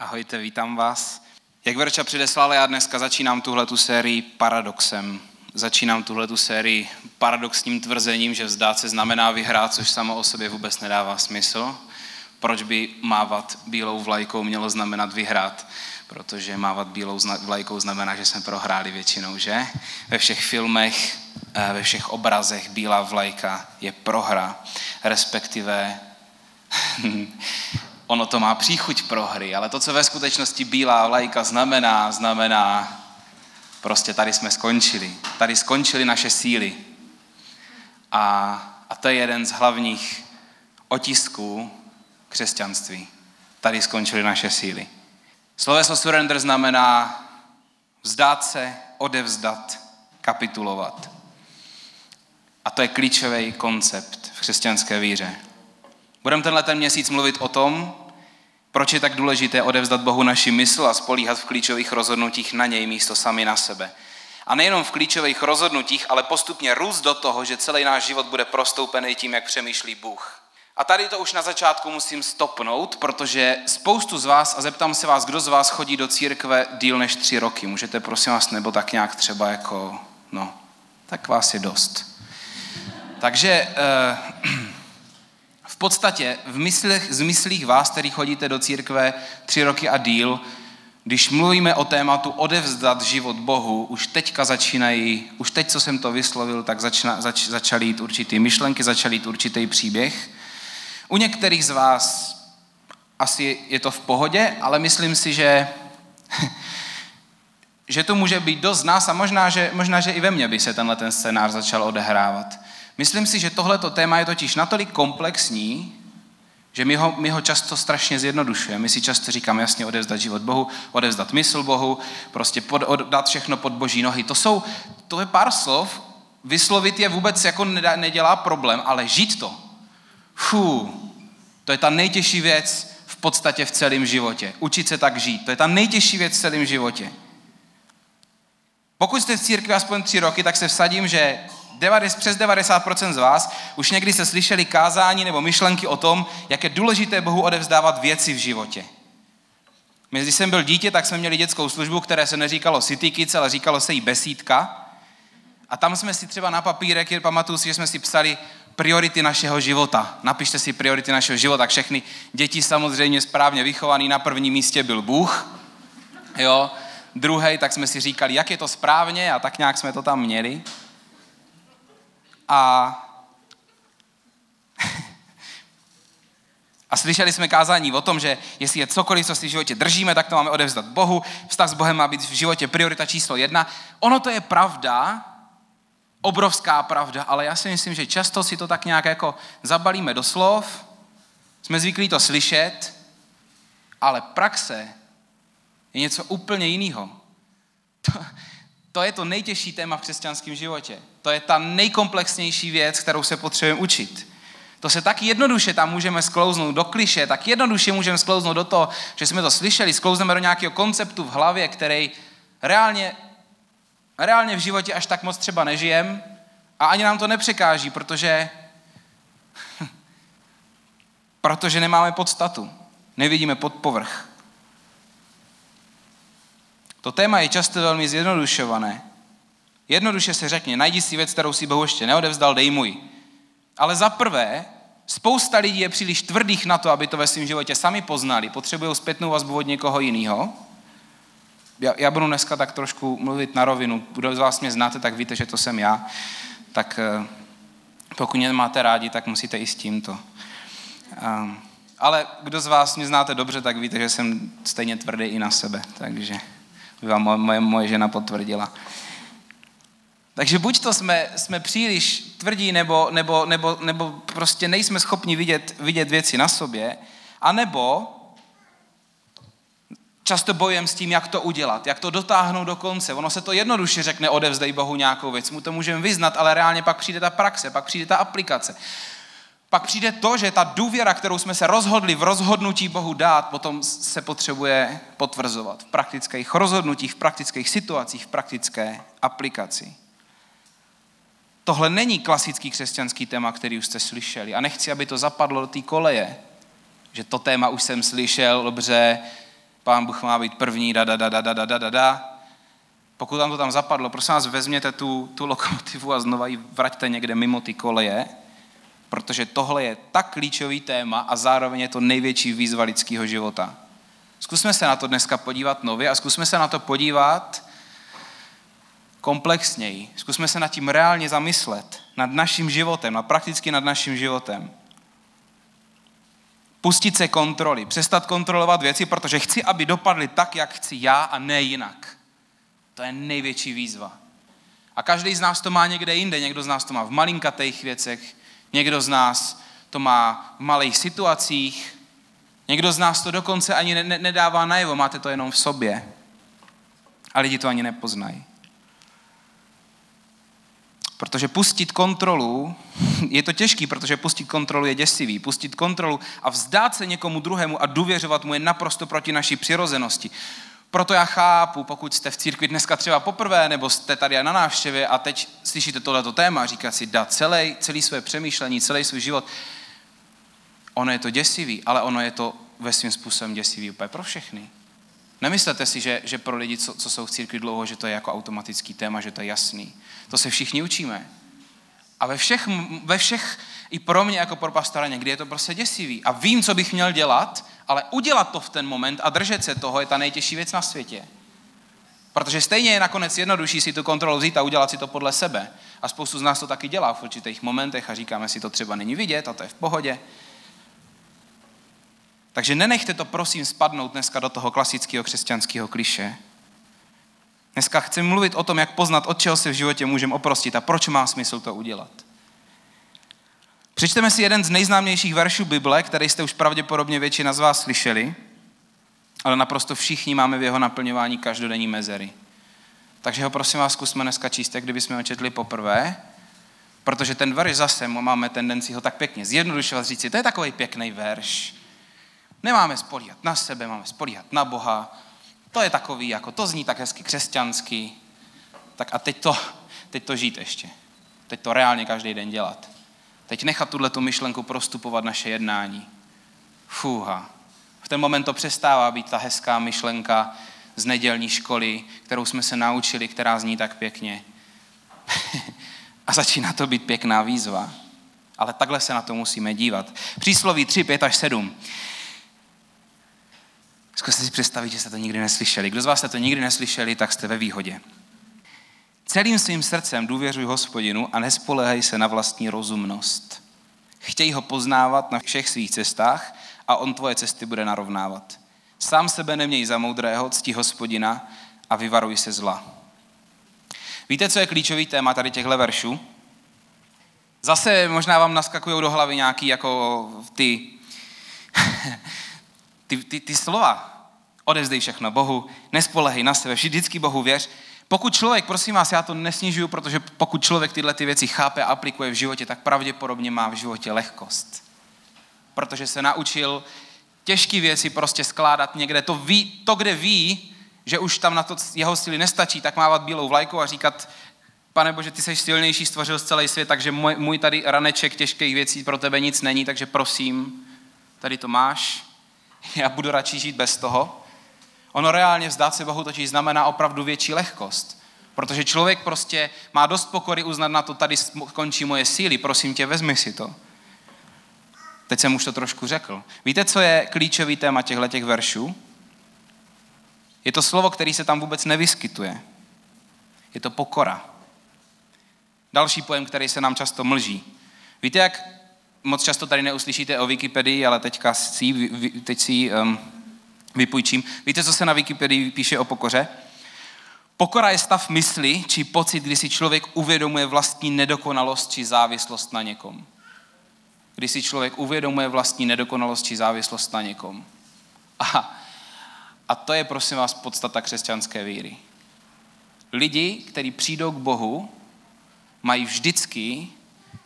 Ahojte, vítám vás. Jak Verča předeslala, já dneska začínám tuhle tu sérii paradoxem. Začínám tuhle tu sérii paradoxním tvrzením, že vzdát se znamená vyhrát, což samo o sobě vůbec nedává smysl. Proč by mávat bílou vlajkou mělo znamenat vyhrát? Protože mávat bílou vlajkou znamená, že jsme prohráli většinou, že? Ve všech filmech, eh, ve všech obrazech bílá vlajka je prohra, respektive ono to má příchuť prohry, ale to, co ve skutečnosti bílá vlajka znamená, znamená, prostě tady jsme skončili. Tady skončily naše síly. A, a to je jeden z hlavních otisků křesťanství. Tady skončily naše síly. Sloveso surrender znamená vzdát se, odevzdat, kapitulovat. A to je klíčový koncept v křesťanské víře. Budeme tenhle ten měsíc mluvit o tom, proč je tak důležité odevzdat Bohu naši mysl a spolíhat v klíčových rozhodnutích na něj místo sami na sebe. A nejenom v klíčových rozhodnutích, ale postupně růst do toho, že celý náš život bude prostoupený tím, jak přemýšlí Bůh. A tady to už na začátku musím stopnout, protože spoustu z vás, a zeptám se vás, kdo z vás chodí do církve díl než tři roky. Můžete prosím vás, nebo tak nějak třeba jako, no, tak vás je dost. Takže eh, podstatě v myslích, z myslích vás, který chodíte do církve tři roky a díl, když mluvíme o tématu odevzdat život Bohu, už teďka začínají, už teď, co jsem to vyslovil, tak začna, zač, začaly jít určitý myšlenky, začaly jít určitý příběh. U některých z vás asi je to v pohodě, ale myslím si, že, že to může být dost z nás a možná že, možná, že i ve mně by se tenhle ten scénář začal odehrávat. Myslím si, že tohleto téma je totiž natolik komplexní, že my ho, my ho často strašně zjednodušujeme. My si často říkáme jasně odevzdat život Bohu, odevzdat mysl Bohu, prostě pod, dát všechno pod boží nohy. To jsou, to je pár slov, vyslovit je vůbec jako nedělá problém, ale žít to, fů, to je ta nejtěžší věc v podstatě v celém životě. Učit se tak žít, to je ta nejtěžší věc v celém životě. Pokud jste v církvi aspoň tři roky, tak se vsadím, že 90, přes 90% z vás už někdy se slyšeli kázání nebo myšlenky o tom, jak je důležité Bohu odevzdávat věci v životě. My, když jsem byl dítě, tak jsme měli dětskou službu, které se neříkalo City Kids, ale říkalo se jí besídka. A tam jsme si třeba na papírek, pamatuju si, že jsme si psali priority našeho života. Napište si priority našeho života. Všechny děti samozřejmě správně vychovaný. Na prvním místě byl Bůh. Jo. Druhý, tak jsme si říkali, jak je to správně a tak nějak jsme to tam měli. A, a slyšeli jsme kázání o tom, že jestli je cokoliv, co si v životě držíme, tak to máme odevzdat Bohu. Vztah s Bohem má být v životě priorita číslo jedna. Ono to je pravda, obrovská pravda, ale já si myslím, že často si to tak nějak jako zabalíme do slov, jsme zvyklí to slyšet, ale praxe je něco úplně jiného. To, to je to nejtěžší téma v křesťanském životě. To je ta nejkomplexnější věc, kterou se potřebujeme učit. To se tak jednoduše tam můžeme sklouznout do kliše, tak jednoduše můžeme sklouznout do toho, že jsme to slyšeli, sklouzneme do nějakého konceptu v hlavě, který reálně, reálně v životě až tak moc třeba nežijem a ani nám to nepřekáží, protože, protože nemáme podstatu, nevidíme pod povrch. To téma je často velmi zjednodušované. Jednoduše se řekne, najdi si věc, kterou si Bohu ještě neodevzdal, dej můj. Ale za prvé, spousta lidí je příliš tvrdých na to, aby to ve svém životě sami poznali. Potřebují zpětnou vazbu od někoho jiného. Já, já budu dneska tak trošku mluvit na rovinu. Kdo z vás mě znáte, tak víte, že to jsem já. Tak eh, pokud mě máte rádi, tak musíte i s tímto. Um, ale kdo z vás mě znáte dobře, tak víte, že jsem stejně tvrdý i na sebe. Takže by vám moje, moje žena potvrdila. Takže buď to jsme, jsme příliš tvrdí, nebo, nebo, nebo, nebo prostě nejsme schopni vidět, vidět věci na sobě, anebo často bojem s tím, jak to udělat, jak to dotáhnout do konce. Ono se to jednoduše řekne, odevzdej Bohu nějakou věc, mu to můžeme vyznat, ale reálně pak přijde ta praxe, pak přijde ta aplikace. Pak přijde to, že ta důvěra, kterou jsme se rozhodli v rozhodnutí Bohu dát, potom se potřebuje potvrzovat v praktických rozhodnutích, v praktických situacích, v praktické aplikaci. Tohle není klasický křesťanský téma, který už jste slyšeli. A nechci, aby to zapadlo do té koleje, že to téma už jsem slyšel, dobře, pán Bůh má být první, da, da, da, da, da, da, da. Pokud vám to tam zapadlo, prosím vás, vezměte tu, tu lokomotivu a znova ji vraťte někde mimo ty koleje, protože tohle je tak klíčový téma a zároveň je to největší výzva lidského života. Zkusme se na to dneska podívat nově a zkusme se na to podívat komplexněji. Zkusme se nad tím reálně zamyslet, nad naším životem, nad prakticky nad naším životem. Pustit se kontroly, přestat kontrolovat věci, protože chci, aby dopadly tak, jak chci já a ne jinak. To je největší výzva. A každý z nás to má někde jinde. Někdo z nás to má v malinkatých věcech, někdo z nás to má v malých situacích, někdo z nás to dokonce ani ne- nedává najevo, máte to jenom v sobě. A lidi to ani nepoznají. Protože pustit kontrolu, je to těžký, protože pustit kontrolu je děsivý. Pustit kontrolu a vzdát se někomu druhému a důvěřovat mu je naprosto proti naší přirozenosti. Proto já chápu, pokud jste v církvi dneska třeba poprvé, nebo jste tady na návštěvě a teď slyšíte tohleto téma a říkáte si, dát celý, celý své přemýšlení, celý svůj život. Ono je to děsivý, ale ono je to ve svým způsobem děsivý úplně pro všechny. Nemyslete si, že, že pro lidi, co, co jsou v církvi dlouho, že to je jako automatický téma, že to je jasný. To se všichni učíme. A ve všech, ve všech i pro mě jako pro pastora někdy je to prostě děsivý. A vím, co bych měl dělat, ale udělat to v ten moment a držet se toho je ta nejtěžší věc na světě. Protože stejně je nakonec jednodušší si tu kontrolu vzít a udělat si to podle sebe. A spoustu z nás to taky dělá v určitých momentech a říkáme si, to třeba není vidět a to je v pohodě. Takže nenechte to prosím spadnout dneska do toho klasického křesťanského kliše. Dneska chci mluvit o tom, jak poznat, od čeho se v životě můžeme oprostit a proč má smysl to udělat. Přečteme si jeden z nejznámějších veršů Bible, který jste už pravděpodobně většina z vás slyšeli, ale naprosto všichni máme v jeho naplňování každodenní mezery. Takže ho prosím vás zkusme dneska číst, kdyby jsme ho četli poprvé, protože ten verš zase máme tendenci ho tak pěkně zjednodušovat, říct si, to je takový pěkný verš. Nemáme spolíhat na sebe, máme spolíhat na Boha. To je takový, jako to zní tak hezky křesťansky. Tak a teď to, teď to žít ještě. Teď to reálně každý den dělat. Teď nechat tuhle tu myšlenku prostupovat naše jednání. Fúha. V ten moment to přestává být ta hezká myšlenka z nedělní školy, kterou jsme se naučili, která zní tak pěkně. a začíná to být pěkná výzva. Ale takhle se na to musíme dívat. Přísloví 3, 5 až 7. Zkuste si představit, že jste to nikdy neslyšeli. Kdo z vás jste to nikdy neslyšeli, tak jste ve výhodě. Celým svým srdcem důvěřuj hospodinu a nespolehej se na vlastní rozumnost. Chtěj ho poznávat na všech svých cestách a on tvoje cesty bude narovnávat. Sám sebe neměj za moudrého, cti hospodina a vyvaruj se zla. Víte, co je klíčový téma tady těchto veršů? Zase možná vám naskakují do hlavy nějaký jako ty, ty, ty, ty slova. Odevzdej všechno Bohu, nespolehej na sebe, vždycky Bohu věř. Pokud člověk, prosím vás, já to nesnižuju, protože pokud člověk tyhle ty věci chápe a aplikuje v životě, tak pravděpodobně má v životě lehkost. Protože se naučil těžké věci prostě skládat někde. To, ví, to, kde ví, že už tam na to jeho síly nestačí, tak mávat bílou vlajku a říkat, pane Bože, ty jsi silnější, stvořil celý svět, takže můj, můj tady raneček těžkých věcí pro tebe nic není, takže prosím, tady to máš, já budu radši žít bez toho. Ono reálně vzdát se Bohu totiž znamená opravdu větší lehkost. Protože člověk prostě má dost pokory uznat na to, tady končí moje síly, prosím tě, vezmi si to. Teď jsem už to trošku řekl. Víte, co je klíčový téma těchto těch veršů? Je to slovo, který se tam vůbec nevyskytuje. Je to pokora. Další pojem, který se nám často mlží. Víte, jak moc často tady neuslyšíte o Wikipedii, ale teďka si, teď si um, vypůjčím. Víte, co se na Wikipedii píše o pokoře? Pokora je stav mysli či pocit, kdy si člověk uvědomuje vlastní nedokonalost či závislost na někom. Kdy si člověk uvědomuje vlastní nedokonalost či závislost na někom. A, a to je, prosím vás, podstata křesťanské víry. Lidi, kteří přijdou k Bohu, mají vždycky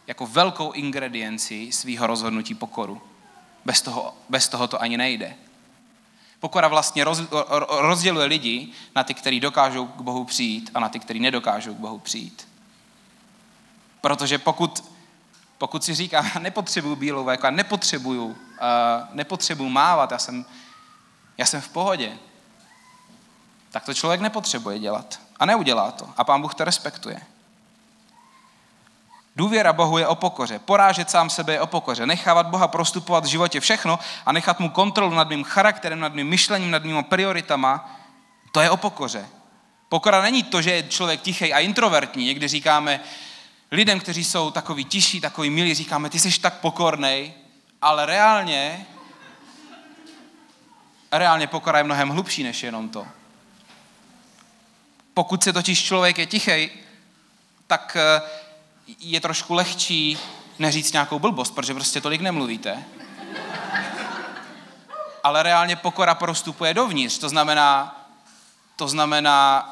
jako velkou ingredienci svého rozhodnutí pokoru. Bez toho, bez toho to ani nejde. Pokora vlastně roz, rozděluje lidi na ty, kteří dokážou k Bohu přijít a na ty, kteří nedokážou k Bohu přijít. Protože pokud, pokud si říká, nepotřebuju bílou já nepotřebuju, uh, nepotřebuju mávat, já jsem, já jsem v pohodě. tak to člověk nepotřebuje dělat. A neudělá to. A pán Bůh to respektuje. Důvěra Bohu je o pokoře. Porážet sám sebe je o pokoře. Nechávat Boha prostupovat v životě všechno a nechat mu kontrolu nad mým charakterem, nad mým myšlením, nad mými prioritama, to je o pokoře. Pokora není to, že je člověk tichý a introvertní. Někdy říkáme lidem, kteří jsou takový tiší, takový milí, říkáme, ty jsi tak pokornej, ale reálně, reálně pokora je mnohem hlubší než jenom to. Pokud se totiž člověk je tichý, tak eh, je trošku lehčí neříct nějakou blbost, protože prostě tolik nemluvíte. Ale reálně pokora prostupuje dovnitř. To znamená, to znamená,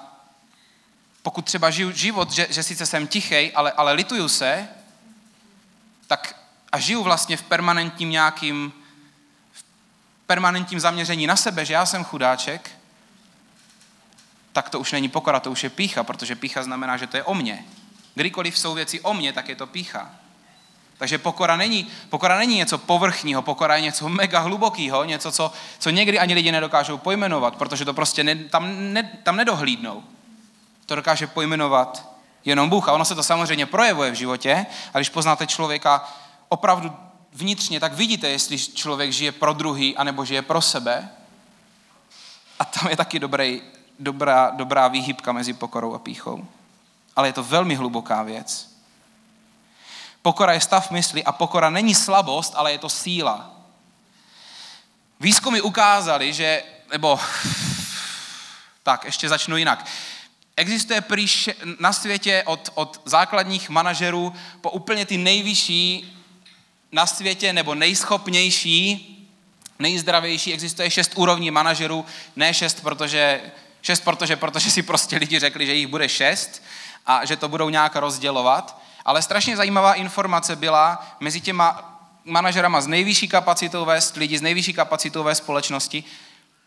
pokud třeba žiju život, že, že sice jsem tichej, ale, ale lituju se, tak a žiju vlastně v permanentním nějakým v permanentním zaměření na sebe, že já jsem chudáček, tak to už není pokora, to už je pícha, protože pícha znamená, že to je o mně. Kdykoliv jsou věci o mně, tak je to pícha. Takže pokora není, pokora není něco povrchního, pokora je něco mega hlubokého, něco, co, co někdy ani lidi nedokážou pojmenovat, protože to prostě ne, tam, ne, tam nedohlídnou. To dokáže pojmenovat jenom Bůh. A ono se to samozřejmě projevuje v životě. A když poznáte člověka opravdu vnitřně, tak vidíte, jestli člověk žije pro druhý, anebo žije pro sebe. A tam je taky dobrý, dobrá, dobrá výhybka mezi pokorou a píchou ale je to velmi hluboká věc. Pokora je stav mysli a pokora není slabost, ale je to síla. Výzkumy ukázaly, že, nebo tak, ještě začnu jinak. Existuje prýš na světě od, od základních manažerů po úplně ty nejvyšší na světě nebo nejschopnější, nejzdravější, existuje šest úrovní manažerů, ne šest, protože, šest protože, protože si prostě lidi řekli, že jich bude šest, a že to budou nějak rozdělovat. Ale strašně zajímavá informace byla mezi těma manažerama s nejvyšší kapacitou vést, lidi s nejvyšší kapacitou ve společnosti.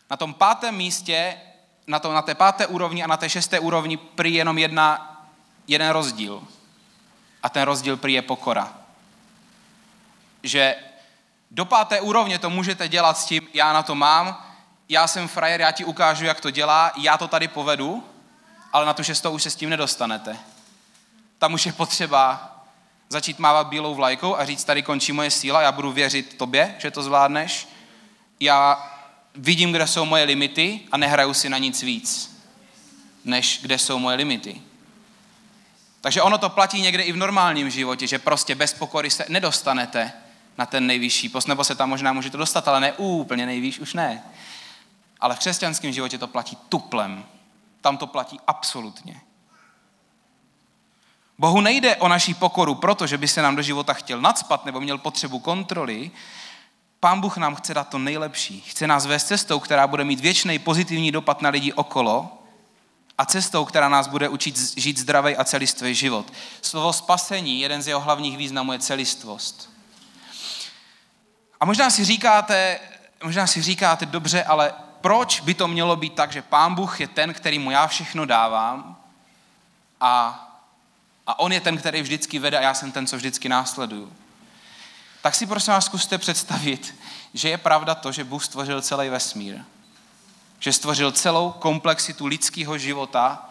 Na tom pátém místě, na, to, na té páté úrovni a na té šesté úrovni prý jenom jedna, jeden rozdíl. A ten rozdíl prý je pokora. Že do páté úrovně to můžete dělat s tím, já na to mám, já jsem frajer, já ti ukážu, jak to dělá, já to tady povedu, ale na tu šestou už se s tím nedostanete. Tam už je potřeba začít mávat bílou vlajkou a říct, tady končí moje síla, já budu věřit tobě, že to zvládneš. Já vidím, kde jsou moje limity a nehraju si na nic víc, než kde jsou moje limity. Takže ono to platí někde i v normálním životě, že prostě bez pokory se nedostanete na ten nejvyšší post, nebo se tam možná můžete dostat, ale ne úplně nejvýš, už ne. Ale v křesťanském životě to platí tuplem. Tam to platí absolutně. Bohu nejde o naší pokoru, protože by se nám do života chtěl nadspat nebo měl potřebu kontroly. Pán Bůh nám chce dát to nejlepší. Chce nás vést cestou, která bude mít věčný pozitivní dopad na lidi okolo a cestou, která nás bude učit žít zdravý a celistvý život. Slovo spasení, jeden z jeho hlavních významů je celistvost. A možná si říkáte, možná si říkáte, dobře, ale proč by to mělo být tak, že Pán Bůh je ten, který mu já všechno dávám a, a on je ten, který vždycky vede a já jsem ten, co vždycky následuju. Tak si prosím vás zkuste představit, že je pravda to, že Bůh stvořil celý vesmír. Že stvořil celou komplexitu lidského života,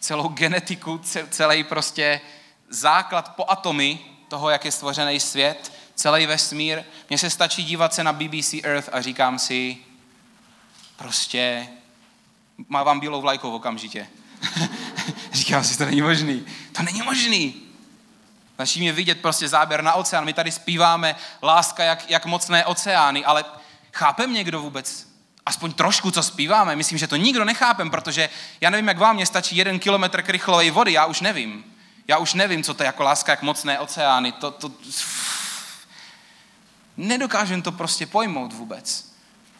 celou genetiku, celý prostě základ po atomy toho, jak je stvořený svět, celý vesmír. Mně se stačí dívat se na BBC Earth a říkám si, prostě má vám bílou vlajkou okamžitě. Říkám si, to není možný. To není možný. Začí mě vidět prostě záběr na oceán. My tady zpíváme láska, jak, jak mocné oceány, ale chápem někdo vůbec aspoň trošku, co zpíváme? Myslím, že to nikdo nechápem, protože já nevím, jak vám, mě stačí jeden kilometr krychlové vody, já už nevím. Já už nevím, co to je jako láska, jak mocné oceány. To, to... Nedokážem to prostě pojmout vůbec.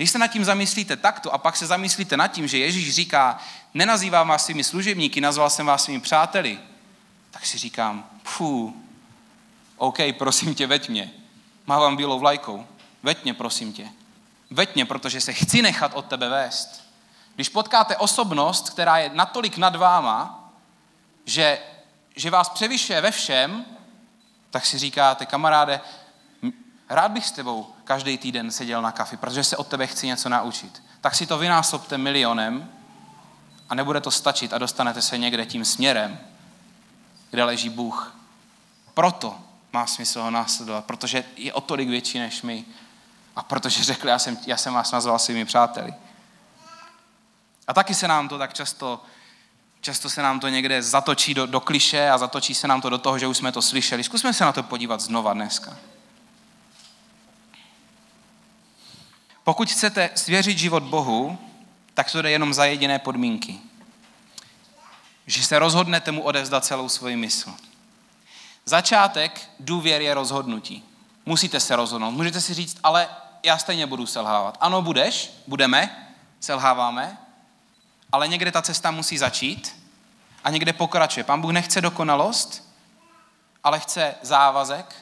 Když se nad tím zamyslíte takto a pak se zamyslíte nad tím, že Ježíš říká, nenazývám vás svými služebníky, nazval jsem vás svými přáteli, tak si říkám, fú, OK, prosím tě, veď mě. Mávám bílou vlajkou. Veď mě, prosím tě. Veď mě, protože se chci nechat od tebe vést. Když potkáte osobnost, která je natolik nad váma, že, že vás převyšuje ve všem, tak si říkáte, kamaráde, rád bych s tebou každý týden seděl na kafi, protože se od tebe chci něco naučit. Tak si to vynásobte milionem a nebude to stačit a dostanete se někde tím směrem, kde leží Bůh. Proto má smysl ho následovat, protože je o tolik větší než my. A protože řekl, já jsem, já jsem vás nazval svými přáteli. A taky se nám to tak často, často se nám to někde zatočí do, do kliše a zatočí se nám to do toho, že už jsme to slyšeli. Zkusme se na to podívat znova dneska. Pokud chcete svěřit život Bohu, tak to jde jenom za jediné podmínky. Že se rozhodnete mu odevzdat celou svoji mysl. Začátek důvěry je rozhodnutí. Musíte se rozhodnout. Můžete si říct, ale já stejně budu selhávat. Ano, budeš, budeme, selháváme, ale někde ta cesta musí začít a někde pokračuje. Pán Bůh nechce dokonalost, ale chce závazek.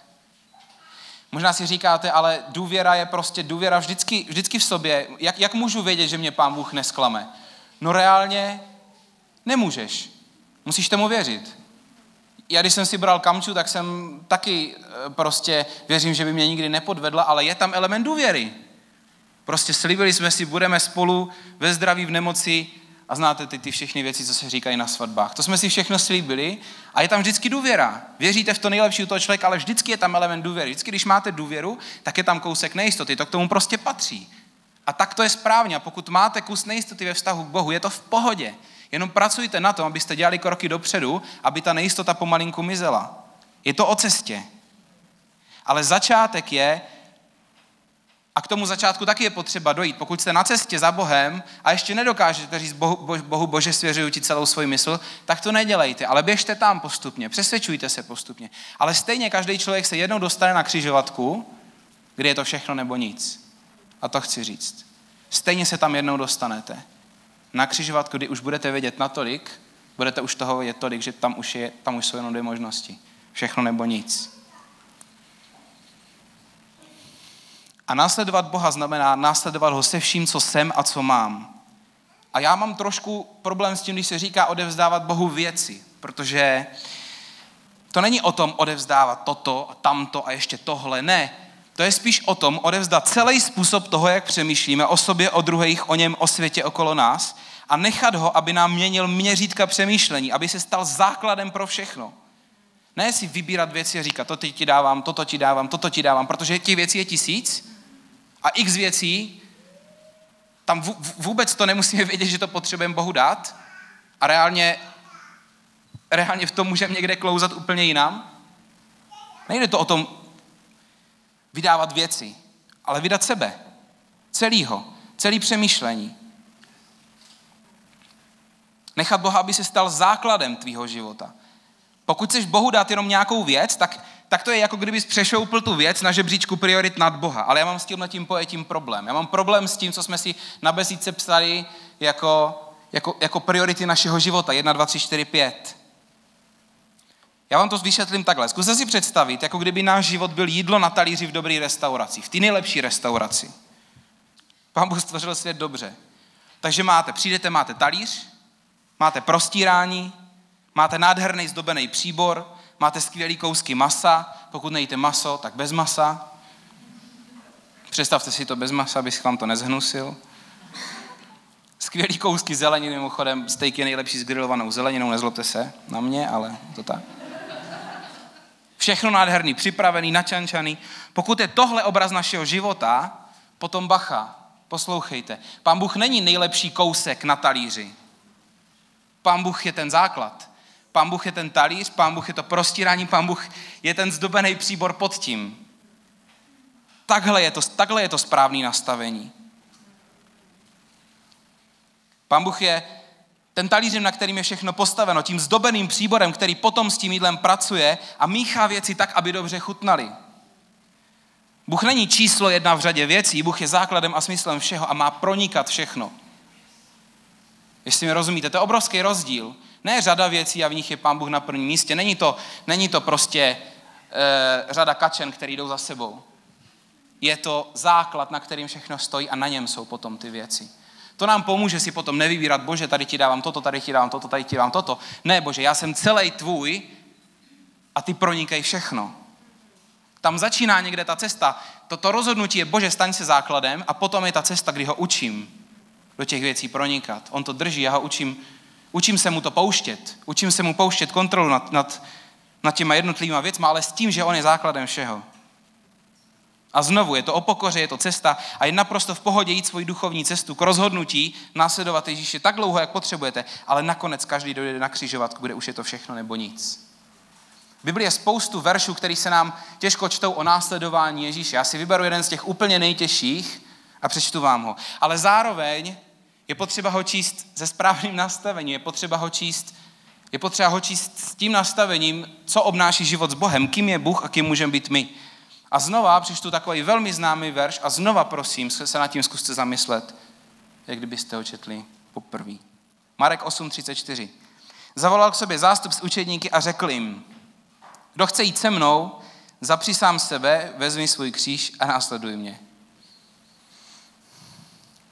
Možná si říkáte, ale důvěra je prostě důvěra vždycky, vždycky v sobě. Jak, jak můžu vědět, že mě Pán Bůh nesklame? No reálně nemůžeš. Musíš tomu věřit. Já když jsem si bral kamču, tak jsem taky eh, prostě věřím, že by mě nikdy nepodvedla, ale je tam element důvěry. Prostě slíbili jsme si, budeme spolu ve zdraví, v nemoci, a znáte ty, ty všechny věci, co se říkají na svatbách. To jsme si všechno slíbili a je tam vždycky důvěra. Věříte v to nejlepší u toho člověka, ale vždycky je tam element důvěry. Vždycky, když máte důvěru, tak je tam kousek nejistoty. To k tomu prostě patří. A tak to je správně. A pokud máte kus nejistoty ve vztahu k Bohu, je to v pohodě. Jenom pracujte na tom, abyste dělali kroky dopředu, aby ta nejistota pomalinku mizela. Je to o cestě. Ale začátek je, a k tomu začátku taky je potřeba dojít. Pokud jste na cestě za Bohem a ještě nedokážete říct Bohu, Bohu Bože, svěřuju ti celou svou mysl, tak to nedělejte, ale běžte tam postupně, přesvědčujte se postupně. Ale stejně každý člověk se jednou dostane na křižovatku, kdy je to všechno nebo nic. A to chci říct. Stejně se tam jednou dostanete. Na křižovatku, kdy už budete vědět natolik, budete už toho vědět tolik, že tam už, je, tam už jsou jenom dvě možnosti. Všechno nebo nic. A následovat Boha znamená následovat ho se vším, co jsem a co mám. A já mám trošku problém s tím, když se říká odevzdávat Bohu věci, protože to není o tom odevzdávat toto a tamto a ještě tohle, ne. To je spíš o tom odevzdat celý způsob toho, jak přemýšlíme o sobě, o druhých, o něm, o světě okolo nás a nechat ho, aby nám měnil měřítka přemýšlení, aby se stal základem pro všechno. Ne si vybírat věci a říkat, to ti dávám, toto ti dávám, toto ti dávám, protože těch věcí je tisíc a x věcí, tam vůbec to nemusíme vědět, že to potřebujeme Bohu dát a reálně, reálně v tom můžeme někde klouzat úplně jinam. Nejde to o tom vydávat věci, ale vydat sebe, celýho, celý přemýšlení. Nechat Boha, aby se stal základem tvýho života. Pokud chceš Bohu dát jenom nějakou věc, tak tak to je jako kdybys přešoupil tu věc na žebříčku priorit nad Boha. Ale já mám s tímhle tím pojetím problém. Já mám problém s tím, co jsme si na besídce psali jako, jako, jako priority našeho života. 1, 2, 3, 4, 5. Já vám to vysvětlím takhle. Zkuste si představit, jako kdyby náš život byl jídlo na talíři v dobré restauraci, v té nejlepší restauraci. Pán Bůh stvořil svět dobře. Takže máte, přijdete, máte talíř, máte prostírání, máte nádherný zdobený příbor, máte skvělý kousky masa, pokud nejíte maso, tak bez masa. Představte si to bez masa, abych vám to nezhnusil. Skvělý kousky zeleniny, mimochodem steak je nejlepší s grilovanou zeleninou, nezlobte se na mě, ale to tak. Všechno nádherný, připravený, načančaný. Pokud je tohle obraz našeho života, potom bacha, poslouchejte. Pán Bůh není nejlepší kousek na talíři. Pán Bůh je ten základ. Pán Bůh je ten talíř, pán Bůh je to prostírání, pán Bůh je ten zdobený příbor pod tím. Takhle je to, takhle je to správné nastavení. Pán Bůh je ten talířem, na kterým je všechno postaveno, tím zdobeným příborem, který potom s tím jídlem pracuje a míchá věci tak, aby dobře chutnali. Bůh není číslo jedna v řadě věcí, Bůh je základem a smyslem všeho a má pronikat všechno. Jestli mi rozumíte, to je obrovský rozdíl ne řada věcí a v nich je Pán Bůh na prvním místě. Není to, není to prostě e, řada kačen, které jdou za sebou. Je to základ, na kterým všechno stojí a na něm jsou potom ty věci. To nám pomůže si potom nevybírat, bože, tady ti dávám toto, tady ti dávám toto, tady ti dávám toto. Ne, bože, já jsem celý tvůj a ty pronikej všechno. Tam začíná někde ta cesta. Toto rozhodnutí je, bože, staň se základem a potom je ta cesta, kdy ho učím do těch věcí pronikat. On to drží, já ho učím Učím se mu to pouštět. Učím se mu pouštět kontrolu nad, nad, nad těma jednotlivými věcmi, ale s tím, že on je základem všeho. A znovu, je to o pokoře, je to cesta a je naprosto v pohodě jít svoji duchovní cestu k rozhodnutí následovat Ježíše tak dlouho, jak potřebujete, ale nakonec každý dojde na křižovatku, kde už je to všechno nebo nic. V Biblii je spoustu veršů, které se nám těžko čtou o následování Ježíše. Já si vyberu jeden z těch úplně nejtěžších a přečtu vám ho. Ale zároveň je potřeba ho číst se správným nastavením, je potřeba ho číst, je potřeba ho číst s tím nastavením, co obnáší život s Bohem, kým je Bůh a kým můžeme být my. A znova přečtu takový velmi známý verš a znova prosím, se nad tím zkuste zamyslet, jak kdybyste ho četli poprvé. Marek 8.34. Zavolal k sobě zástup z učedníky a řekl jim, kdo chce jít se mnou, zapři sám sebe, vezmi svůj kříž a následuj mě.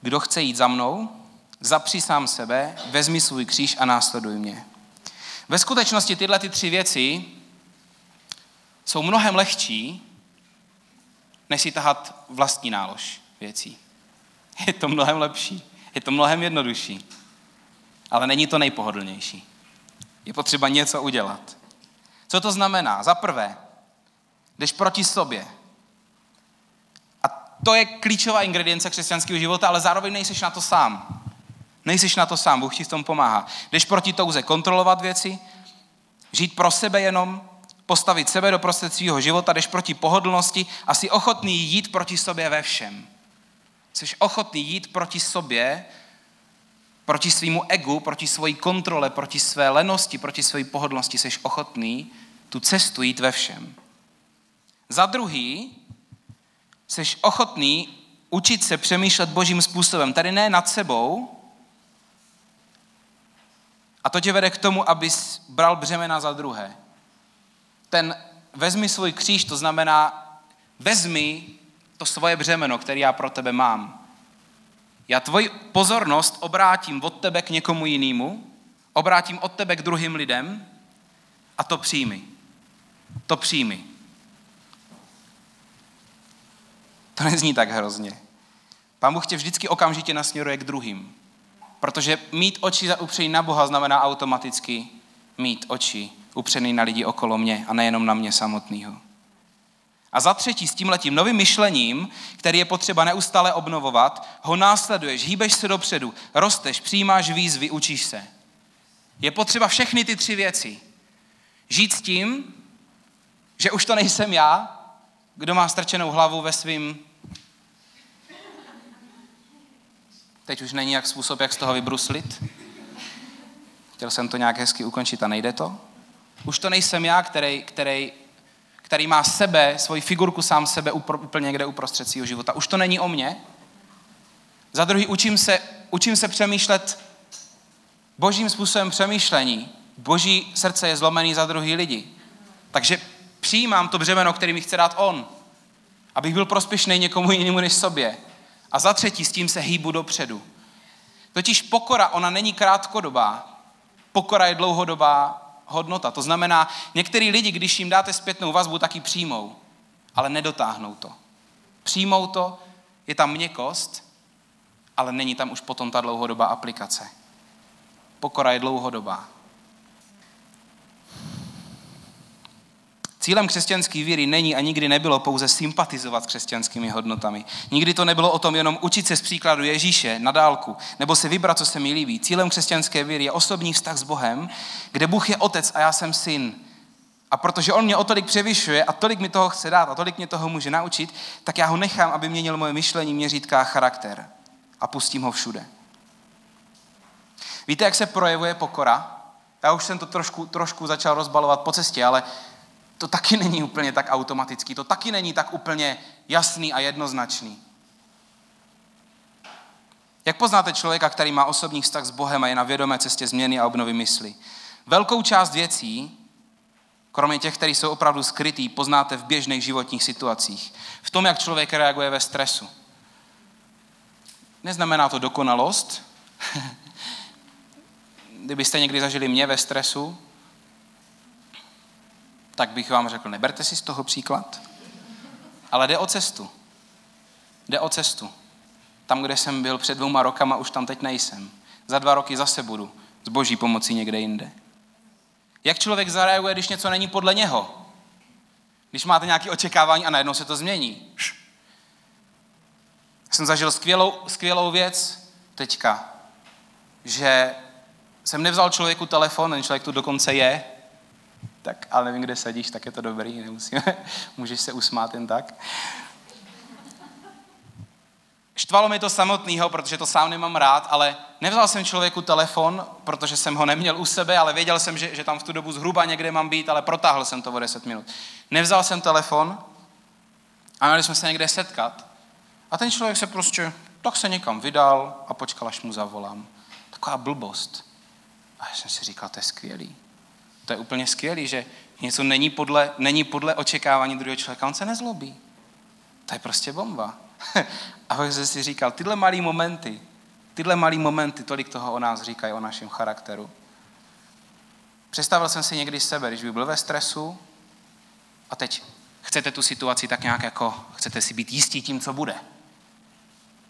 Kdo chce jít za mnou, zapři sám sebe, vezmi svůj kříž a následuj mě. Ve skutečnosti tyhle ty tři věci jsou mnohem lehčí, než si tahat vlastní nálož věcí. Je to mnohem lepší, je to mnohem jednodušší, ale není to nejpohodlnější. Je potřeba něco udělat. Co to znamená? Za prvé, jdeš proti sobě. A to je klíčová ingredience křesťanského života, ale zároveň nejseš na to sám. Nejseš na to sám, Bůh ti v tom pomáhá. Jdeš proti touze kontrolovat věci, žít pro sebe jenom, postavit sebe do prostřed svého života, jdeš proti pohodlnosti a jsi ochotný jít proti sobě ve všem. Jsi ochotný jít proti sobě, proti svýmu egu, proti svojí kontrole, proti své lenosti, proti své pohodlnosti, jsi ochotný tu cestu jít ve všem. Za druhý, jsi ochotný učit se přemýšlet božím způsobem. Tady ne nad sebou, a to tě vede k tomu, abys bral břemena za druhé ten vezmi svůj kříž, to znamená vezmi to svoje břemeno, které já pro tebe mám. Já tvoji pozornost obrátím od tebe k někomu jinému, obrátím od tebe k druhým lidem a to přijmi. To přijmi. To nezní tak hrozně. Pán Bůh tě vždycky okamžitě nasměruje k druhým. Protože mít oči upřený na Boha znamená automaticky mít oči upřený na lidi okolo mě a nejenom na mě samotného. A za třetí, s tímhletím novým myšlením, který je potřeba neustále obnovovat, ho následuješ, hýbeš se dopředu, rosteš, přijímáš výzvy, učíš se. Je potřeba všechny ty tři věci. Žít s tím, že už to nejsem já, kdo má strčenou hlavu ve svým... Teď už není jak způsob, jak z toho vybruslit. Chtěl jsem to nějak hezky ukončit a nejde to. Už to nejsem já, který, který, který má sebe, svoji figurku sám sebe úplně někde uprostřed svého života. Už to není o mně. Za druhý, učím se, učím se přemýšlet božím způsobem přemýšlení. Boží srdce je zlomený za druhý lidi. Takže přijímám to břemeno, který mi chce dát on. Abych byl prospěšný někomu jinému než sobě. A za třetí, s tím se hýbu dopředu. Totiž pokora, ona není krátkodobá. Pokora je dlouhodobá hodnota. To znamená, některý lidi, když jim dáte zpětnou vazbu, tak ji přijmou, ale nedotáhnou to. Přijmou to, je tam měkost, ale není tam už potom ta dlouhodobá aplikace. Pokora je dlouhodobá. Cílem křesťanské víry není a nikdy nebylo pouze sympatizovat s křesťanskými hodnotami. Nikdy to nebylo o tom jenom učit se z příkladu Ježíše na dálku, nebo si vybrat, co se mi líbí. Cílem křesťanské víry je osobní vztah s Bohem, kde Bůh je otec a já jsem syn. A protože on mě o tolik převyšuje a tolik mi toho chce dát a tolik mě toho může naučit, tak já ho nechám, aby měnil moje myšlení, měřítka a charakter. A pustím ho všude. Víte, jak se projevuje pokora? Já už jsem to trošku, trošku začal rozbalovat po cestě, ale to taky není úplně tak automatický, to taky není tak úplně jasný a jednoznačný. Jak poznáte člověka, který má osobní vztah s Bohem a je na vědomé cestě změny a obnovy mysli? Velkou část věcí, kromě těch, které jsou opravdu skrytý, poznáte v běžných životních situacích. V tom, jak člověk reaguje ve stresu. Neznamená to dokonalost. Kdybyste někdy zažili mě ve stresu, tak bych vám řekl, neberte si z toho příklad. Ale jde o cestu. Jde o cestu. Tam, kde jsem byl před dvouma rokama, už tam teď nejsem. Za dva roky zase budu s boží pomocí někde jinde. Jak člověk zareaguje, když něco není podle něho? Když máte nějaké očekávání a najednou se to změní. Jsem zažil skvělou, skvělou věc teďka, že jsem nevzal člověku telefon, ten člověk tu dokonce je, tak ale nevím, kde sedíš, tak je to dobrý, nemusíme, můžeš se usmát jen tak. Štvalo mi to samotného, protože to sám nemám rád, ale nevzal jsem člověku telefon, protože jsem ho neměl u sebe, ale věděl jsem, že, že tam v tu dobu zhruba někde mám být, ale protáhl jsem to o 10 minut. Nevzal jsem telefon a měli jsme se někde setkat a ten člověk se prostě, tak se někam vydal a počkal, až mu zavolám. Taková blbost. A já jsem si říkal, to je skvělý. To je úplně skvělý, že něco není podle, není podle očekávání druhého člověka, on se nezlobí. To je prostě bomba. a pak jsem si říkal, tyhle malé momenty, tyhle malé momenty, tolik toho o nás říkají, o našem charakteru. Představil jsem si někdy sebe, když bych byl ve stresu a teď chcete tu situaci tak nějak jako, chcete si být jistí tím, co bude.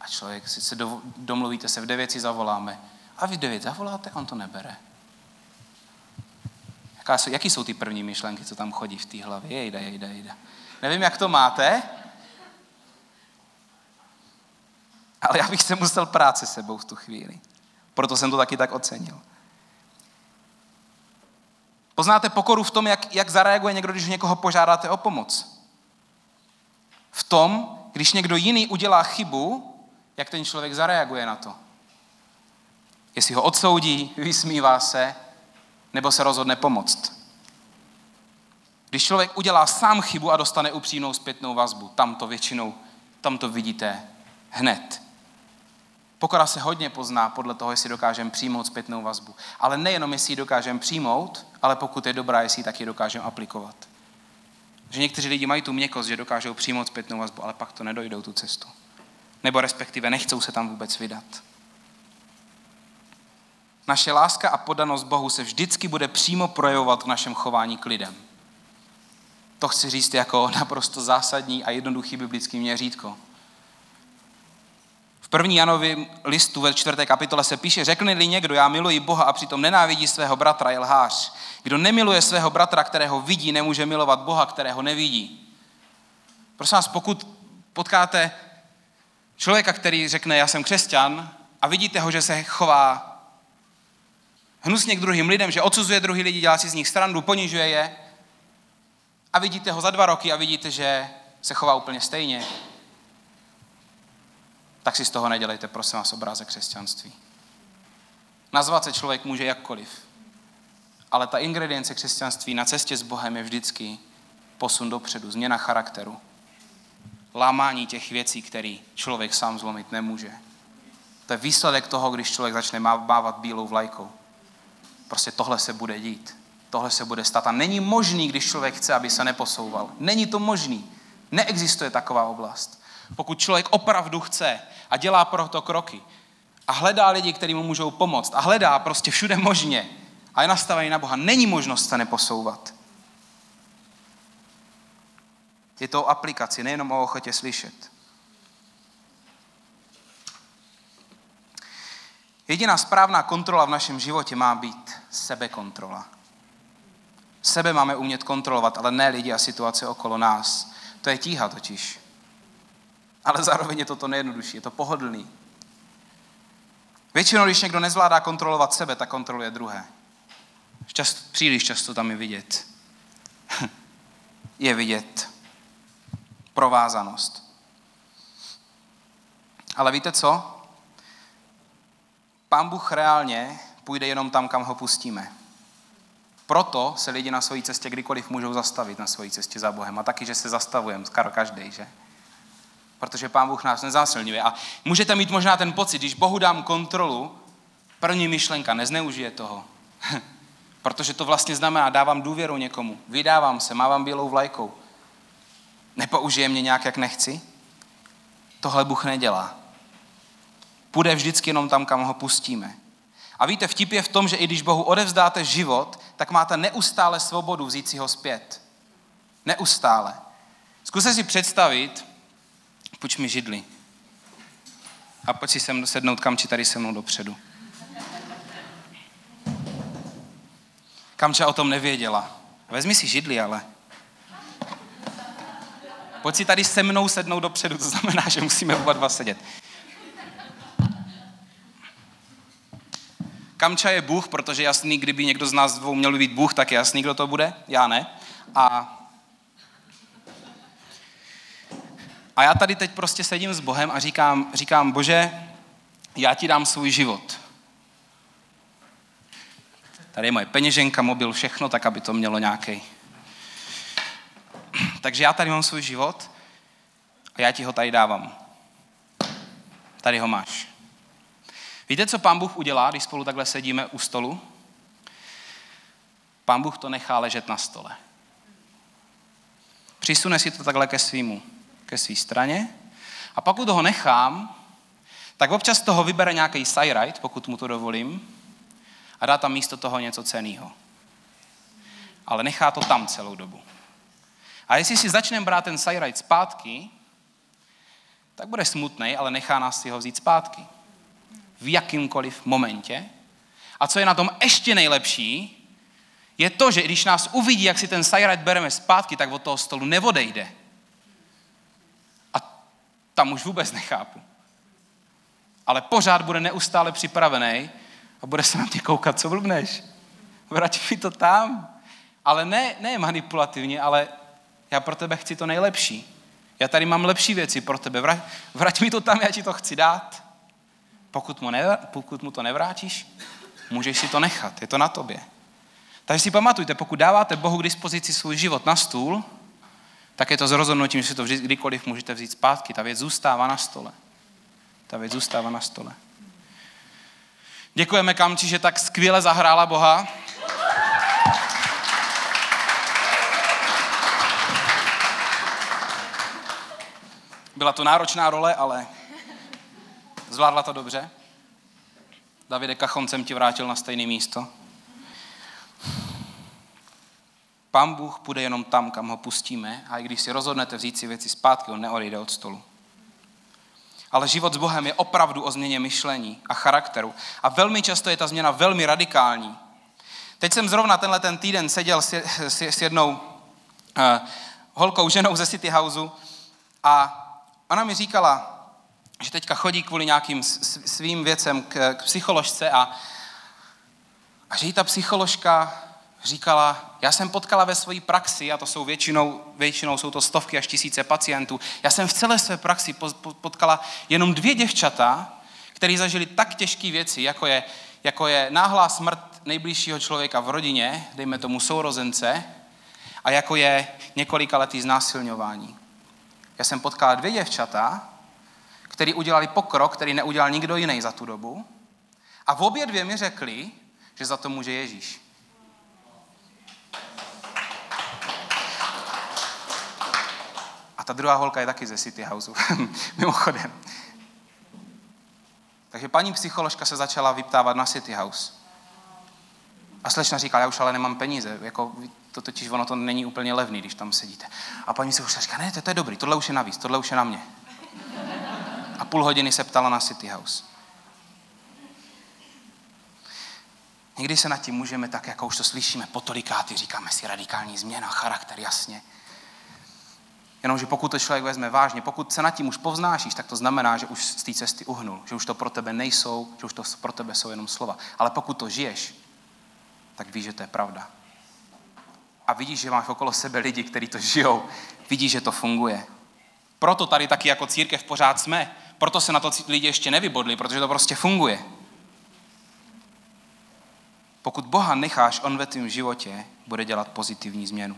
A člověk, si se do, domluvíte se, v devět si zavoláme. A vy v devět zavoláte, on to nebere. Jaká jsou, jaký jsou ty první myšlenky, co tam chodí v té hlavě? Jejda, jejda, jejda. Nevím, jak to máte, ale já bych se musel práce sebou v tu chvíli. Proto jsem to taky tak ocenil. Poznáte pokoru v tom, jak, jak zareaguje někdo, když někoho požádáte o pomoc. V tom, když někdo jiný udělá chybu, jak ten člověk zareaguje na to. Jestli ho odsoudí, vysmívá se, nebo se rozhodne pomoct. Když člověk udělá sám chybu a dostane upřímnou zpětnou vazbu, tam to většinou, tam to vidíte hned. Pokora se hodně pozná podle toho, jestli dokážeme přijmout zpětnou vazbu. Ale nejenom, jestli ji dokážeme přijmout, ale pokud je dobrá, jestli ji taky dokážeme aplikovat. Že někteří lidi mají tu měkost, že dokážou přijmout zpětnou vazbu, ale pak to nedojdou tu cestu. Nebo respektive nechcou se tam vůbec vydat. Naše láska a podanost Bohu se vždycky bude přímo projevovat v našem chování k lidem. To chci říct jako naprosto zásadní a jednoduchý biblický měřítko. V první Janovi listu ve čtvrté kapitole se píše, řekne-li někdo, já miluji Boha a přitom nenávidí svého bratra, je lhář. Kdo nemiluje svého bratra, kterého vidí, nemůže milovat Boha, kterého nevidí. Prosím vás, pokud potkáte člověka, který řekne, já jsem křesťan, a vidíte ho, že se chová hnusně k druhým lidem, že odsuzuje druhý lidi, dělá si z nich strandu, ponižuje je, a vidíte ho za dva roky a vidíte, že se chová úplně stejně, tak si z toho nedělejte, prosím vás, obrázek křesťanství. Nazvat se člověk může jakkoliv, ale ta ingredience křesťanství na cestě s Bohem je vždycky posun dopředu, změna charakteru, lámání těch věcí, které člověk sám zlomit nemůže. To je výsledek toho, když člověk začne mávat bílou vlajkou. Prostě tohle se bude dít. Tohle se bude stát. A není možný, když člověk chce, aby se neposouval. Není to možný. Neexistuje taková oblast. Pokud člověk opravdu chce a dělá pro to kroky a hledá lidi, kteří mu můžou pomoct a hledá prostě všude možně a je nastavený na Boha, není možnost se neposouvat. Je to o aplikaci, nejenom o ochotě slyšet. Jediná správná kontrola v našem životě má být sebekontrola. Sebe máme umět kontrolovat, ale ne lidi a situace okolo nás. To je tíha totiž. Ale zároveň je to to nejjednodušší, je to pohodlný. Většinou, když někdo nezvládá kontrolovat sebe, tak kontroluje druhé. Čast, příliš často tam je vidět. je vidět provázanost. Ale víte co? Pán Bůh reálně půjde jenom tam, kam ho pustíme. Proto se lidi na své cestě kdykoliv můžou zastavit na své cestě za Bohem. A taky, že se zastavujeme, skoro každý, že? Protože Pán Bůh nás nezásilňuje. A můžete mít možná ten pocit, když Bohu dám kontrolu, první myšlenka, nezneužije toho. Protože to vlastně znamená, dávám důvěru někomu, vydávám se, mávám bílou vlajkou. Nepoužije mě nějak, jak nechci? Tohle Bůh nedělá. Půjde vždycky jenom tam, kam ho pustíme. A víte, vtip je v tom, že i když Bohu odevzdáte život, tak máte neustále svobodu vzít si ho zpět. Neustále. Zkuste si představit, půjč mi židli. A pojď si sem sednout kam, či tady se mnou dopředu. Kamča o tom nevěděla. Vezmi si židli, ale. Pojď si tady se mnou sednout dopředu, to znamená, že musíme oba dva sedět. Kamča je Bůh, protože jasný, kdyby někdo z nás dvou měl být Bůh, tak jasný, kdo to bude, já ne. A, a já tady teď prostě sedím s Bohem a říkám, říkám, Bože, já ti dám svůj život. Tady je moje peněženka, mobil, všechno, tak aby to mělo nějaký. Takže já tady mám svůj život a já ti ho tady dávám. Tady ho máš. Víte, co pán Bůh udělá, když spolu takhle sedíme u stolu? Pán Bůh to nechá ležet na stole. Přisune si to takhle ke svýmu, ke svý straně a pokud ho nechám, tak občas toho vybere nějaký side pokud mu to dovolím, a dá tam místo toho něco ceného. Ale nechá to tam celou dobu. A jestli si začneme brát ten side zpátky, tak bude smutný, ale nechá nás si ho vzít zpátky v jakýmkoliv momentě. A co je na tom ještě nejlepší, je to, že když nás uvidí, jak si ten sajrajt bereme zpátky, tak od toho stolu neodejde. A tam už vůbec nechápu. Ale pořád bude neustále připravený a bude se na mě koukat, co blbneš. Vrať mi to tam. Ale ne, ne manipulativně, ale já pro tebe chci to nejlepší. Já tady mám lepší věci pro tebe. Vrať, vrať mi to tam, já ti to chci dát. Pokud mu, ne, pokud mu to nevrátíš, můžeš si to nechat, je to na tobě. Takže si pamatujte, pokud dáváte Bohu k dispozici svůj život na stůl, tak je to s rozhodnutím, že si to kdykoliv můžete vzít zpátky. Ta věc zůstává na stole. Ta věc zůstává na stole. Děkujeme Kamči, že tak skvěle zahrála Boha. Byla to náročná role, ale Zvládla to dobře? Davide Kachoncem ti vrátil na stejné místo. Pán Bůh půjde jenom tam, kam ho pustíme a i když si rozhodnete vzít si věci zpátky, on neodejde od stolu. Ale život s Bohem je opravdu o změně myšlení a charakteru. A velmi často je ta změna velmi radikální. Teď jsem zrovna tenhle ten týden seděl s, s, s jednou uh, holkou, ženou ze City Houseu a ona mi říkala, že teďka chodí kvůli nějakým svým věcem k, k psycholožce a, a že jí ta psycholožka říkala, já jsem potkala ve své praxi, a to jsou většinou, většinou jsou to stovky až tisíce pacientů, já jsem v celé své praxi potkala jenom dvě děvčata, které zažili tak těžké věci, jako je, jako je náhlá smrt nejbližšího člověka v rodině, dejme tomu sourozence, a jako je několika letý znásilňování. Já jsem potkala dvě děvčata, který udělali pokrok, který neudělal nikdo jiný za tu dobu. A v obě dvě mi řekli, že za to může Ježíš. A ta druhá holka je taky ze City Houseu, mimochodem. Takže paní psycholožka se začala vyptávat na City House. A slečna říká, já už ale nemám peníze, jako to totiž ono to není úplně levný, když tam sedíte. A paní psycholožka říká, ne, to, to je dobrý, tohle už je navíc, tohle už je na mě půl hodiny se ptala na City House. Někdy se nad tím můžeme tak, jako už to slyšíme po tolikáty, říkáme si radikální změna, charakter, jasně. Jenomže pokud to člověk vezme vážně, pokud se nad tím už povznášíš, tak to znamená, že už z té cesty uhnul, že už to pro tebe nejsou, že už to pro tebe jsou jenom slova. Ale pokud to žiješ, tak víš, že to je pravda. A vidíš, že máš okolo sebe lidi, kteří to žijou. Vidíš, že to funguje. Proto tady taky jako církev pořád jsme. Proto se na to lidi ještě nevybodli, protože to prostě funguje. Pokud Boha necháš, on ve tvém životě bude dělat pozitivní změnu.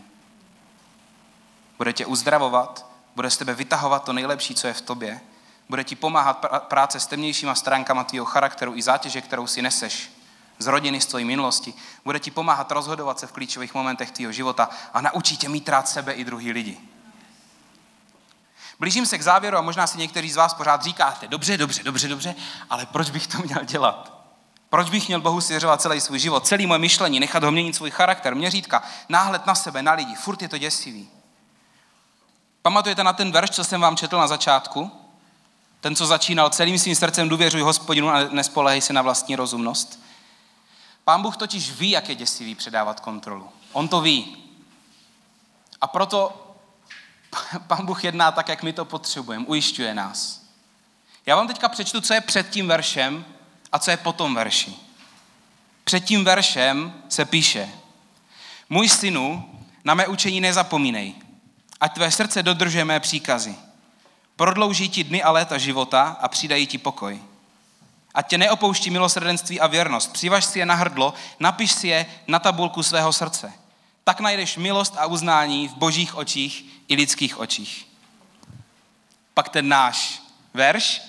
Bude tě uzdravovat, bude z tebe vytahovat to nejlepší, co je v tobě, bude ti pomáhat práce s temnějšíma stránkama tvého charakteru i zátěže, kterou si neseš z rodiny, z tvojí minulosti. Bude ti pomáhat rozhodovat se v klíčových momentech tvého života a naučí tě mít rád sebe i druhý lidi. Blížím se k závěru a možná si někteří z vás pořád říkáte, dobře, dobře, dobře, dobře, ale proč bych to měl dělat? Proč bych měl Bohu svěřovat celý svůj život, celý moje myšlení, nechat ho měnit svůj charakter, měřítka, náhled na sebe, na lidi, furt je to děsivý. Pamatujete na ten verš, co jsem vám četl na začátku? Ten, co začínal celým svým srdcem důvěřuj hospodinu a nespolehej se na vlastní rozumnost. Pán Bůh totiž ví, jak je děsivý předávat kontrolu. On to ví. A proto Pán Bůh jedná tak, jak my to potřebujeme. Ujišťuje nás. Já vám teďka přečtu, co je před tím veršem a co je po tom verši. Před tím veršem se píše, můj synu, na mé učení nezapomínej, ať tvé srdce dodržuje mé příkazy. Prodlouží ti dny a léta života a přidají ti pokoj. Ať tě neopouští milosrdenství a věrnost. Přivaž si je na hrdlo, napiš si je na tabulku svého srdce. Tak najdeš milost a uznání v božích očích i lidských očích. Pak ten náš verš,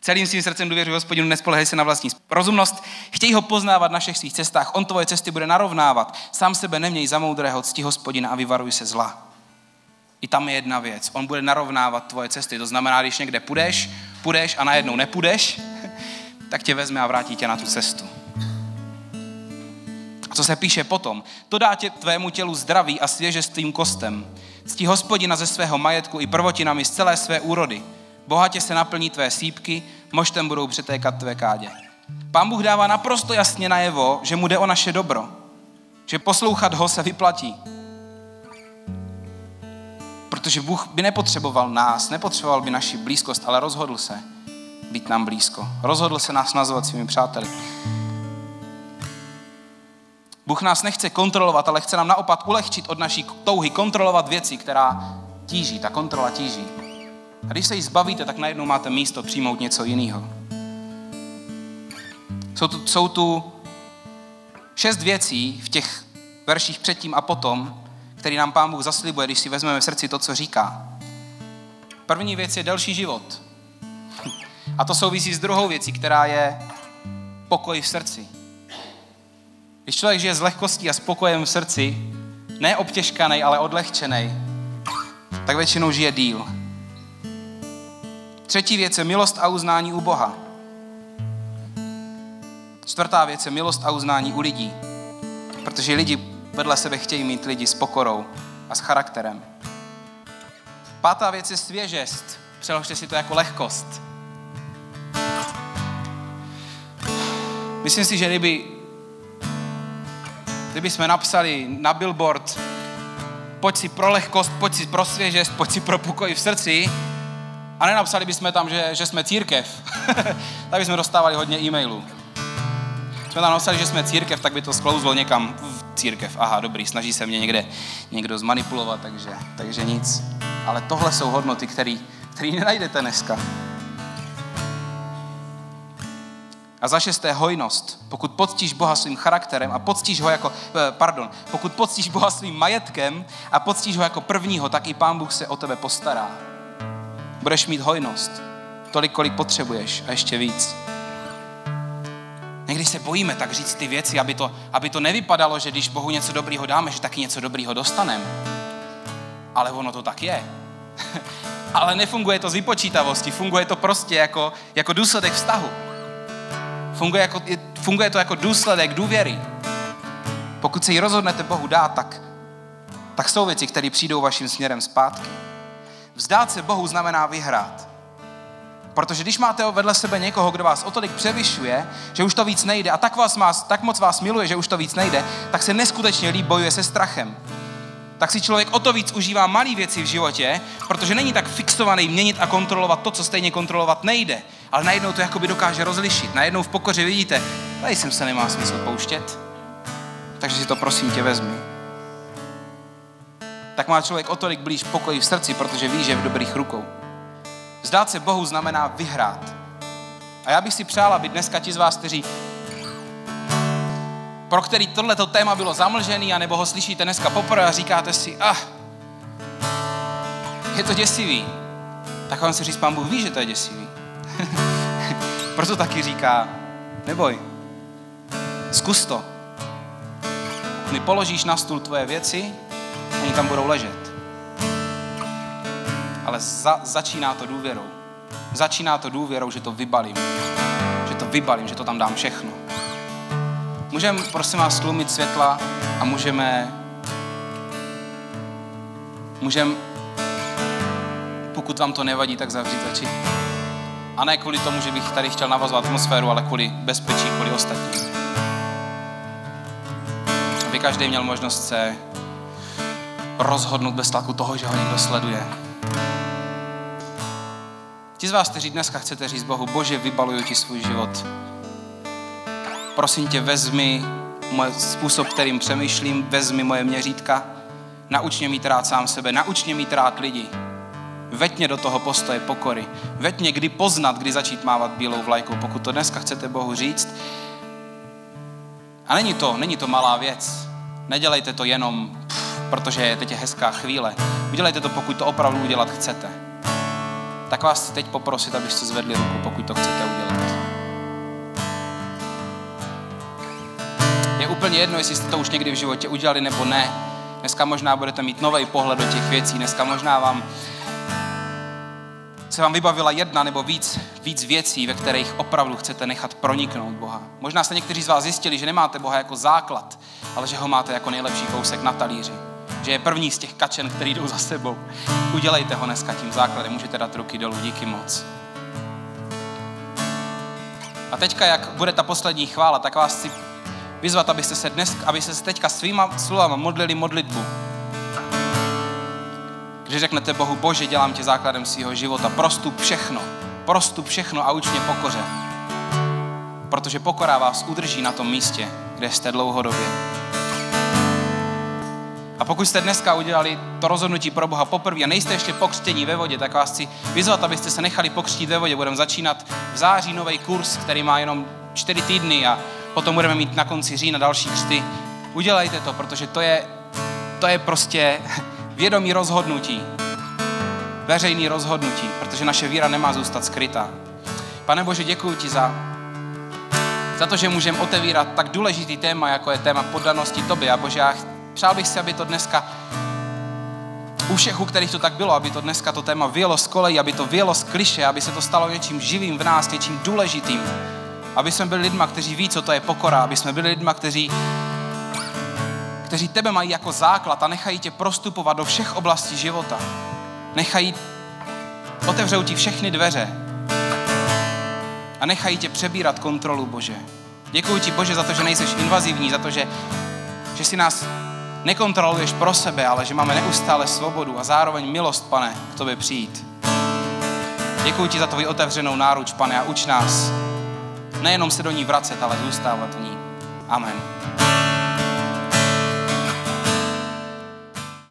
Celým svým srdcem důvěřuji hospodinu, nespolehej se na vlastní rozumnost. Chtějí ho poznávat na všech svých cestách. On tvoje cesty bude narovnávat. Sám sebe neměj za moudrého, cti hospodina a vyvaruj se zla. I tam je jedna věc. On bude narovnávat tvoje cesty. To znamená, když někde půjdeš, půjdeš a najednou nepůjdeš, tak tě vezme a vrátí tě na tu cestu. Co se píše potom? To dá tě tvému tělu zdraví a svěžestvým kostem. Ctí hospodina ze svého majetku i prvotinami z celé své úrody. Bohatě se naplní tvé sípky, moštem budou přetékat tvé kádě. Pán Bůh dává naprosto jasně najevo, že mu jde o naše dobro. Že poslouchat ho se vyplatí. Protože Bůh by nepotřeboval nás, nepotřeboval by naši blízkost, ale rozhodl se být nám blízko. Rozhodl se nás nazvat svými přáteli. Bůh nás nechce kontrolovat, ale chce nám naopak ulehčit od naší touhy kontrolovat věci, která tíží, ta kontrola tíží. A když se jí zbavíte, tak najednou máte místo přijmout něco jiného. Jsou tu, jsou tu šest věcí v těch verších předtím a potom, který nám Pán Bůh zaslibuje, když si vezmeme v srdci to, co říká. První věc je delší život. A to souvisí s druhou věcí, která je pokoj v srdci. Když člověk žije s lehkostí a spokojem v srdci, ne obtěžkaný, ale odlehčený, tak většinou žije díl. Třetí věc je milost a uznání u Boha. Čtvrtá věc je milost a uznání u lidí. Protože lidi vedle sebe chtějí mít lidi s pokorou a s charakterem. Pátá věc je svěžest. Přeložte si to jako lehkost. Myslím si, že kdyby, kdyby jsme napsali na billboard pojď si pro lehkost, pojď si pro svěžest, pojď si pro pokoj v srdci, a nenapsali bychom tam, že, že jsme církev. tak bychom dostávali hodně e-mailů. Jsme tam napsali, že jsme církev, tak by to sklouzlo někam v církev. Aha, dobrý, snaží se mě někde někdo zmanipulovat, takže, takže nic. Ale tohle jsou hodnoty, které nenajdete dneska. A za šesté hojnost. Pokud poctíš Boha svým charakterem a poctíš ho jako, eh, pardon, pokud poctíš Boha svým majetkem a poctíš ho jako prvního, tak i Pán Bůh se o tebe postará. Budeš mít hojnost. Tolik, kolik potřebuješ a ještě víc. Někdy se bojíme tak říct ty věci, aby to, aby to nevypadalo, že když Bohu něco dobrýho dáme, že taky něco dobrýho dostaneme. Ale ono to tak je. Ale nefunguje to z vypočítavosti, funguje to prostě jako, jako důsledek vztahu. Funguje, jako, funguje to jako důsledek důvěry. Pokud se ji rozhodnete Bohu dát, tak, tak jsou věci, které přijdou vaším směrem zpátky. Vzdát se Bohu znamená vyhrát. Protože když máte vedle sebe někoho, kdo vás o tolik převyšuje, že už to víc nejde a tak, vás má, tak moc vás miluje, že už to víc nejde, tak se neskutečně líp bojuje se strachem. Tak si člověk o to víc užívá malé věci v životě, protože není tak fixovaný měnit a kontrolovat to, co stejně kontrolovat nejde. Ale najednou to jakoby dokáže rozlišit. Najednou v pokoře vidíte, tady jsem se nemá smysl pouštět. Takže si to prosím tě vezmi tak má člověk o tolik blíž pokoji v srdci, protože ví, že je v dobrých rukou. Vzdát se Bohu znamená vyhrát. A já bych si přál, aby dneska ti z vás, kteří pro který tohleto téma bylo zamlžený, anebo ho slyšíte dneska poprvé a říkáte si, ah, je to děsivý. Tak vám se říct, pán Bůh ví, že to je děsivý. Proto taky říká, neboj, zkus to. Mi položíš na stůl tvoje věci, oni tam budou ležet. Ale za, začíná to důvěrou. Začíná to důvěrou, že to vybalím. Že to vybalím, že to tam dám všechno. Můžeme, prosím vás, stlumit světla a můžeme můžeme, pokud vám to nevadí, tak zavřít oči. A ne kvůli tomu, že bych tady chtěl navazovat atmosféru, ale kvůli bezpečí, kvůli ostatním. aby každý měl možnost se rozhodnout bez tlaku toho, že ho někdo sleduje. Ti z vás, kteří dneska chcete říct Bohu, Bože, vybaluju ti svůj život. Prosím tě, vezmi můj způsob, kterým přemýšlím, vezmi moje měřítka, nauč mě mít rád sám sebe, nauč mě mít rád lidi. Veď mě do toho postoje pokory. Veď mě, kdy poznat, kdy začít mávat bílou vlajkou. Pokud to dneska chcete Bohu říct. A není to, není to malá věc. Nedělejte to jenom, pff, protože teď hezká chvíle. Udělejte to, pokud to opravdu udělat chcete. Tak vás chci teď poprosit, abyste zvedli ruku, pokud to chcete udělat. Je úplně jedno, jestli jste to už někdy v životě udělali nebo ne. Dneska možná budete mít nový pohled do těch věcí. Dneska možná vám se vám vybavila jedna nebo víc, víc věcí, ve kterých opravdu chcete nechat proniknout Boha. Možná jste někteří z vás zjistili, že nemáte Boha jako základ, ale že ho máte jako nejlepší kousek na talíři. Že je první z těch kačen, který jdou za sebou. Udělejte ho dneska tím základem, můžete dát ruky dolů, díky moc. A teďka, jak bude ta poslední chvála, tak vás chci vyzvat, abyste se dnes, abyste se teďka svýma slovama modlili modlitbu, když řeknete Bohu, Bože, dělám tě základem svého života, prostup všechno, prostup všechno a uč mě pokoře. Protože pokora vás udrží na tom místě, kde jste dlouhodobě. A pokud jste dneska udělali to rozhodnutí pro Boha poprvé a nejste ještě pokřtění ve vodě, tak vás chci vyzvat, abyste se nechali pokřtít ve vodě. Budeme začínat v září nový kurz, který má jenom čtyři týdny a potom budeme mít na konci října další křty. Udělejte to, protože to je, to je prostě vědomí rozhodnutí. Veřejný rozhodnutí, protože naše víra nemá zůstat skrytá. Pane Bože, děkuji ti za, za to, že můžeme otevírat tak důležitý téma, jako je téma poddanosti tobě. A Bože, já přál bych si, aby to dneska u všech, u kterých to tak bylo, aby to dneska to téma vyjelo z kolejí, aby to vyjelo z kliše, aby se to stalo něčím živým v nás, něčím důležitým. Aby jsme byli lidma, kteří ví, co to je pokora, aby jsme byli lidma, kteří kteří tebe mají jako základ a nechají tě prostupovat do všech oblastí života. Nechají, otevřou ti všechny dveře a nechají tě přebírat kontrolu, Bože. Děkuji ti, Bože, za to, že nejseš invazivní, za to, že, že si nás nekontroluješ pro sebe, ale že máme neustále svobodu a zároveň milost, pane, k tobě přijít. Děkuji ti za tvoji otevřenou náruč, pane, a uč nás nejenom se do ní vracet, ale zůstávat v ní. Amen.